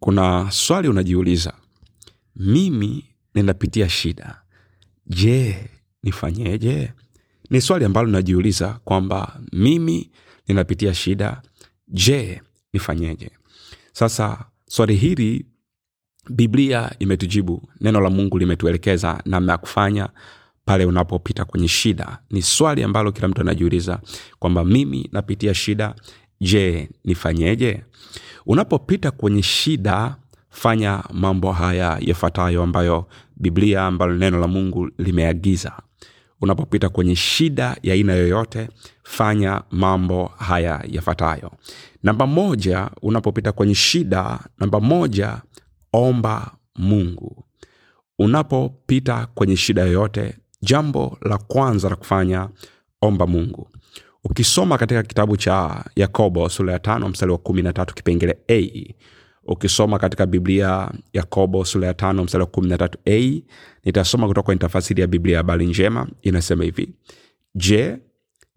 kuna swali unajiuliza mimi ninapitia shida. Je nifanyeje? Ni swali ambalo najiuliza kwamba mimi ninapitia shida. Je nifanyeje? Sasa swali hili biblia imetujibu neno la mungu limetuelekeza namna ya kufanya pale unapopita kwenye shida. Ni swali ambalo kila mtu anajiuliza kwamba mimi napitia shida. Je nifanyeje unapopita kwenye shida fanya mambo haya yafuatayo ambayo biblia ambalo neno la mungu limeagiza. Unapopita kwenye shida ya aina yoyote fanya mambo haya yafuatayo. Namba moja unapopita kwenye shida namba moja omba mungu. Unapopita kwenye shida yoyote jambo la kwanza la kufanya omba mungu ukisoma katika kitabu cha yakobo sura ya tano mstari wa kumi na tatu kipengele a. Ukisoma katika biblia yakobo sura ya tano mstari wa kumi na tatu a nitasoma kutoka kwenye tafasiri ya biblia ya habari njema inasema hivi. Je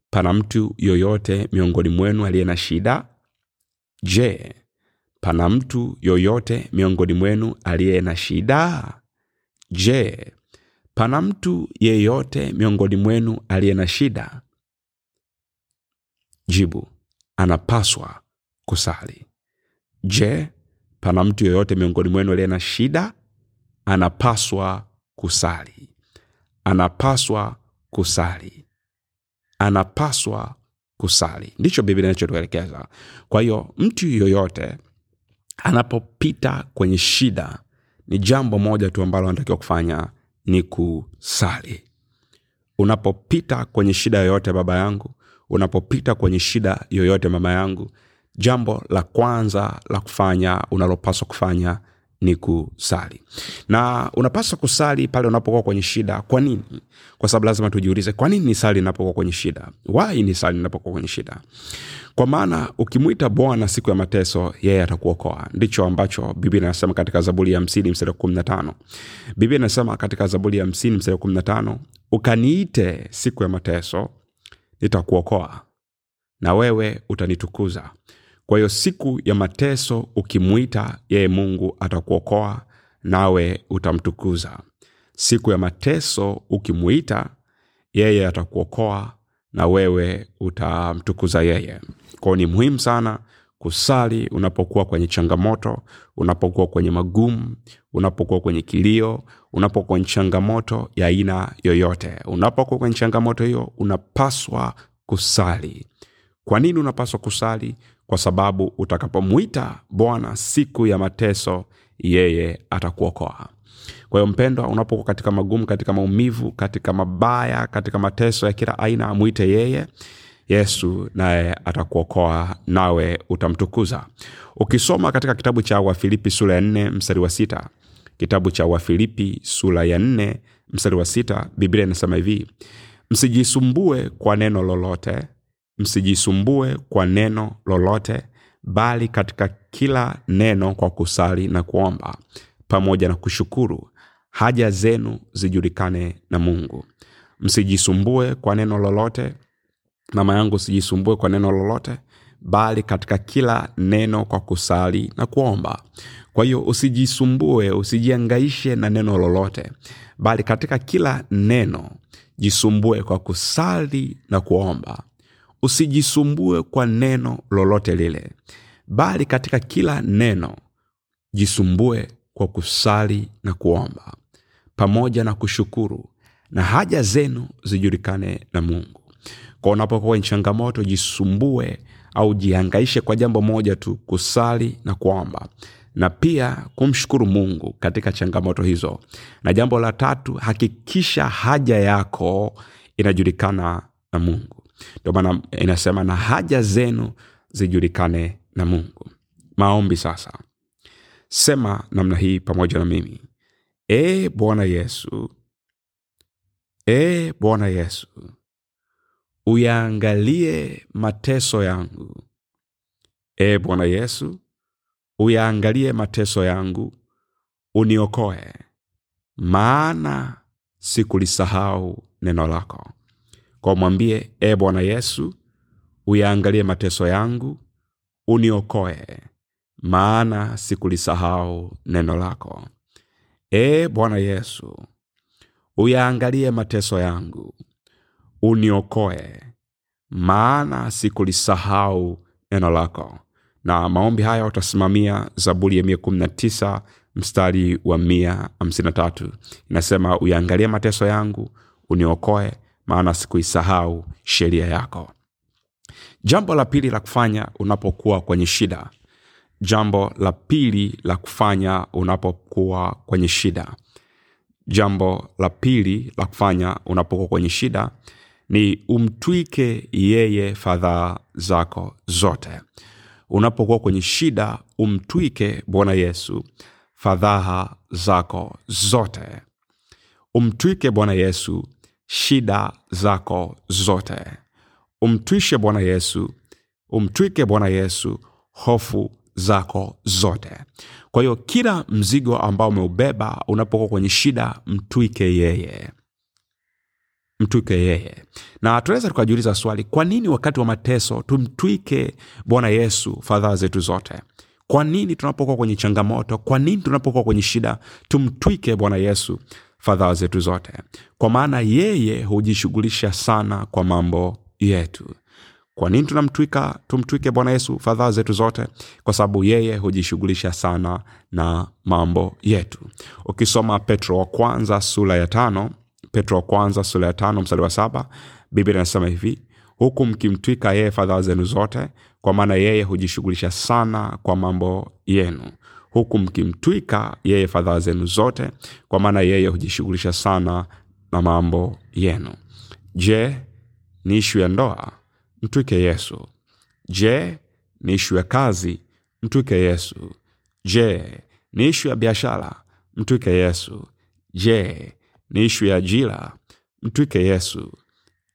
pana mtu yoyote miongoni mwenu aliye na shida? Je pana mtu yoyote miongoni mwenu aliye na shida? Je pana mtu yeyote miongoni mwenu aliye na shida jibu. Anapaswa kusali. Je pana mtu yoyote miongoni mwenu aliye na shida? Anapaswa kusali. Anapaswa kusali. Anapaswa kusali. Ndicho biblia inachotuelekeza. Kwa hiyo mtu yoyote anapopita kwenye shida ni jambo moja tu ambalo anatakiwa kufanya ni kusali. Unapopita kwenye shida yoyote baba yangu unapopita kwenye shida yoyote mama yangu jambo la kwanza la kufanya unalopaswa kufanya ni kusali. Na unapaswa kusali pale unapokuwa kwenye shida. Kwa nini? Kwa sababu lazima tujiulize kwa nini ni sali inapokuwa kwenye shida? Wai ni sali inapokuwa kwenye shida? Kwa maana ukimwita bwana siku ya mateso yeye atakuokoa. Ndicho ambacho biblia inasema katika zaburi ya hamsini mstari kumi na tano. Biblia inasema katika zaburi ya hamsini mstari kumi na tano ukaniite siku ya mateso nitakuokoa. Na wewe utanitukuza. Kwa hiyo siku ya mateso ukimwita yeye mungu atakuokoa nawe utamtukuza. Siku ya mateso ukimwita yeye atakuokoa na wewe utamtukuza yeye. Kwao ni muhimu sana kusali unapokuwa kwenye changamoto unapokuwa kwenye magumu unapokuwa kwenye kilio unapokuwa kwenye changamoto ya aina yoyote. Unapokuwa kwenye changamoto hiyo unapaswa kusali. Kwa nini unapaswa kusali? Kwa sababu utakapomwita bwana siku ya mateso yeye atakuokoa. Kwa hiyo mpendwa unapokuwa katika magumu katika maumivu katika mabaya katika mateso ya kila aina amwite yeye yesu naye atakuokoa nawe utamtukuza. Ukisoma katika kitabu cha wafilipi sura ya nne mstari wa sita. Kitabu cha wafilipi sura ya nne mstari wa sita biblia inasema hivi msijisumbue kwa neno lolote msijisumbue kwa neno lolote bali katika kila neno kwa kusali na kuomba pamoja na kushukuru haja zenu zijulikane na mungu. Msijisumbue kwa neno lolote mama yangu usijisumbue kwa neno lolote bali katika kila neno kwa kusali na kuomba. Kwa hiyo usijisumbue usijiangaishe na neno lolote bali katika kila neno jisumbue kwa kusali na kuomba. Usijisumbue kwa neno lolote lile bali katika kila neno jisumbue kwa kusali na kuomba. Pamoja na kushukuru na haja zenu zijulikane na mungu kwa unapokuwa kwenye changamoto jisumbue au jihangaishe kwa jambo moja tu kusali na kuomba. Na pia kumshukuru mungu katika changamoto hizo. Na jambo la tatu hakikisha haja yako inajulikana na mungu. Ndio maana inasema na haja zenu zijulikane na mungu. Maombi sasa. Sema namna hii pamoja na mimi. E bwana yesu. E bwana yesu uyaangalie mateso yangu. E bwana yesu uyaangalie mateso yangu uniokoe maana sikulisahau neno lako. Kwa mwambie e bwana yesu uyaangalie mateso yangu uniokoe maana sikulisahau neno lako. E bwana yesu uyaangalie mateso yangu uniokoe maana sikulisahau neno lako. Na maombi haya utasimamia zaburi ya 119 mstari wa 153 inasema uyaangalie mateso yangu uniokoe maana sikuisahau sheria yako. Jambo la pili la kufanya unapokuwa kwenye shida. Jambo la pili la kufanya unapokuwa kwenye shida. Jambo la pili la kufanya unapokuwa kwenye shida ni umtwike yeye fadhaa zako zote. Unapokuwa kwenye shida umtwike bwana yesu fadhaha zako zote. Umtwike bwana yesu shida zako zote. Umtwishe bwana yesu umtwike bwana yesu hofu zako zote. Kwa hiyo kila mzigo ambao umeubeba unapokuwa kwenye shida mtwike yeye mtwike yeye. Na tunaweza tukajiuliza swali kwa nini wakati wa mateso tumtwike bwana yesu fadhaa zetu zote? Kwa nini tunapokuwa kwenye changamoto kwa nini tunapokuwa kwenye shida tumtwike bwana yesu fadhaa zetu zote? Kwa maana yeye hujishughulisha sana kwa mambo yetu. Kwa nini tunamtwika tumtwike bwana yesu fadhaa zetu zote? Kwa sababu yeye hujishughulisha sana na mambo yetu. Ukisoma petro wa kwanza sura ya tano petro wa kwanza sura ya tano mstari wa saba biblia inasema hivi huku mkimtwika yeye fadhaa zenu zote kwa maana yeye hujishughulisha sana kwa mambo yenu. Huku mkimtwika yeye fadhaa zenu zote kwa maana yeye hujishughulisha sana na mambo yenu. Je ni ishu ya ndoa? Mtwike yesu. Je ni ishu ya kazi? Mtwike yesu. Je ni ishu ya biashara? Mtwike yesu. Je ni ishu ya ajira mtwike yesu.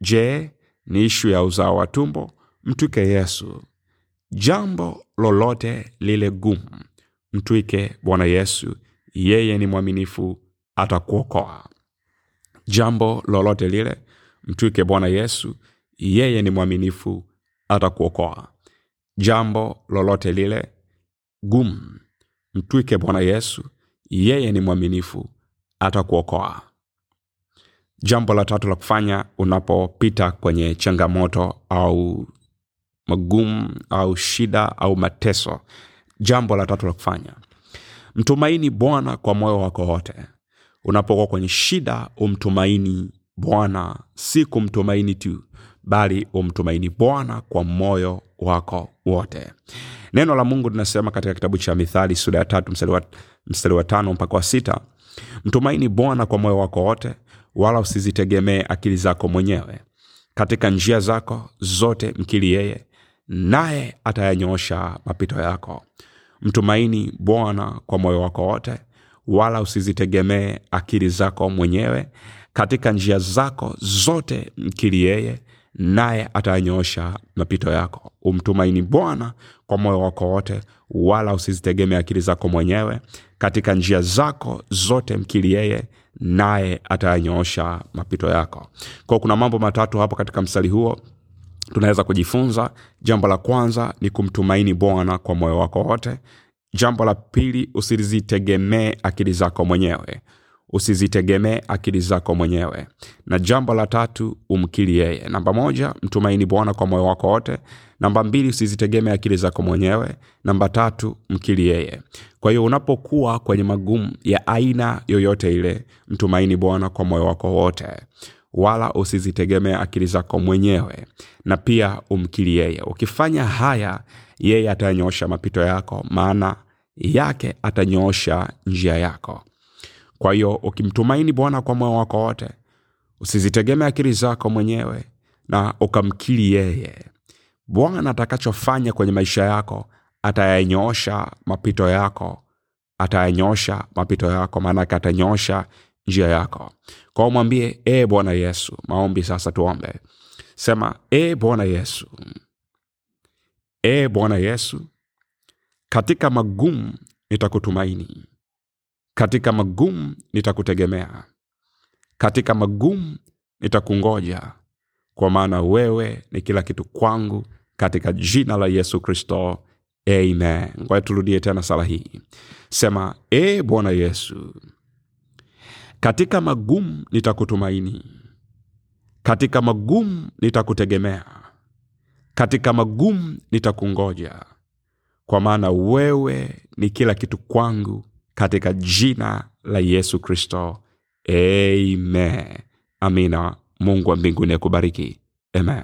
Je ni ishu ya uzao wa tumbo mtwike yesu. Jambo lolote lile gumu mtwike bwana yesu yeye ni mwaminifu atakuokoa. Jambo lolote lile mtwike bwana yesu yeye ni mwaminifu atakuokoa. Jambo lolote lile gumu mtwike bwana yesu yeye ni mwaminifu atakuokoa jambo la tatu la kufanya unapopita kwenye changamoto au magumu au shida au mateso. Jambo la tatu la kufanya mtumaini bwana kwa moyo wako wote. Unapokuwa kwenye shida umtumaini bwana. Si kumtumaini tu bali umtumaini bwana kwa moyo wako wote. Neno la mungu linasema katika kitabu cha mithali sura ya tatu mstari wa, tano mpaka wa sita mtumaini bwana kwa moyo wako wote wala usizitegemee akili zako mwenyewe. Katika njia zako zote mkili yeye naye atayanyoosha mapito yako. Mtumaini bwana kwa moyo wako wote wala usizitegemee akili zako mwenyewe. Katika njia zako zote mkili yeye naye atayanyoosha mapito yako. Umtumaini bwana kwa moyo wako wote wala usizitegemee akili zako mwenyewe. Katika njia zako zote mkili yeye naye atayanyoosha mapito yako. Kwao kuna mambo matatu hapo katika mstari huo tunaweza kujifunza. Jambo la kwanza ni kumtumaini bwana kwa moyo wako wote. Jambo la pili usizitegemee akili zako mwenyewe usizitegemee akili zako mwenyewe. Na jambo la tatu umkili yeye. Namba moja mtumaini bwana kwa moyo wako wote. Namba mbili usizitegemee akili zako mwenyewe. Namba tatu mkili yeye. Kwa hiyo unapokuwa kwenye magumu ya aina yoyote ile mtumaini bwana kwa moyo wako wote. Wala usizitegemee akili zako mwenyewe. Na pia umkili yeye. Ukifanya haya yeye atanyoosha mapito yako maana yake atanyoosha njia yako kwa hiyo ukimtumaini bwana kwa moyo wako wote usizitegemee akili zako mwenyewe na ukamkili yeye. Bwana atakachofanya kwenye maisha yako atayanyoosha mapito yako atayanyoosha mapito yako maanake atanyoosha njia yako. Kwao mwambie e bwana yesu maombi sasa tuombe. Sema e bwana yesu e bwana yesu katika magumu nitakutumaini katika magumu nitakutegemea. Katika magumu nitakungoja kwa maana wewe ni kila kitu kwangu katika jina la yesu kristo. Amen. Ngoja turudie tena sala hii. Sema e bwana yesu katika magumu nitakutumaini. Katika magumu nitakutegemea. Katika magumu nitakungoja kwa maana wewe ni kila kitu kwangu katika jina la yesu kristo. Amen. Amina. Mungu wa mbinguni akubariki. Amen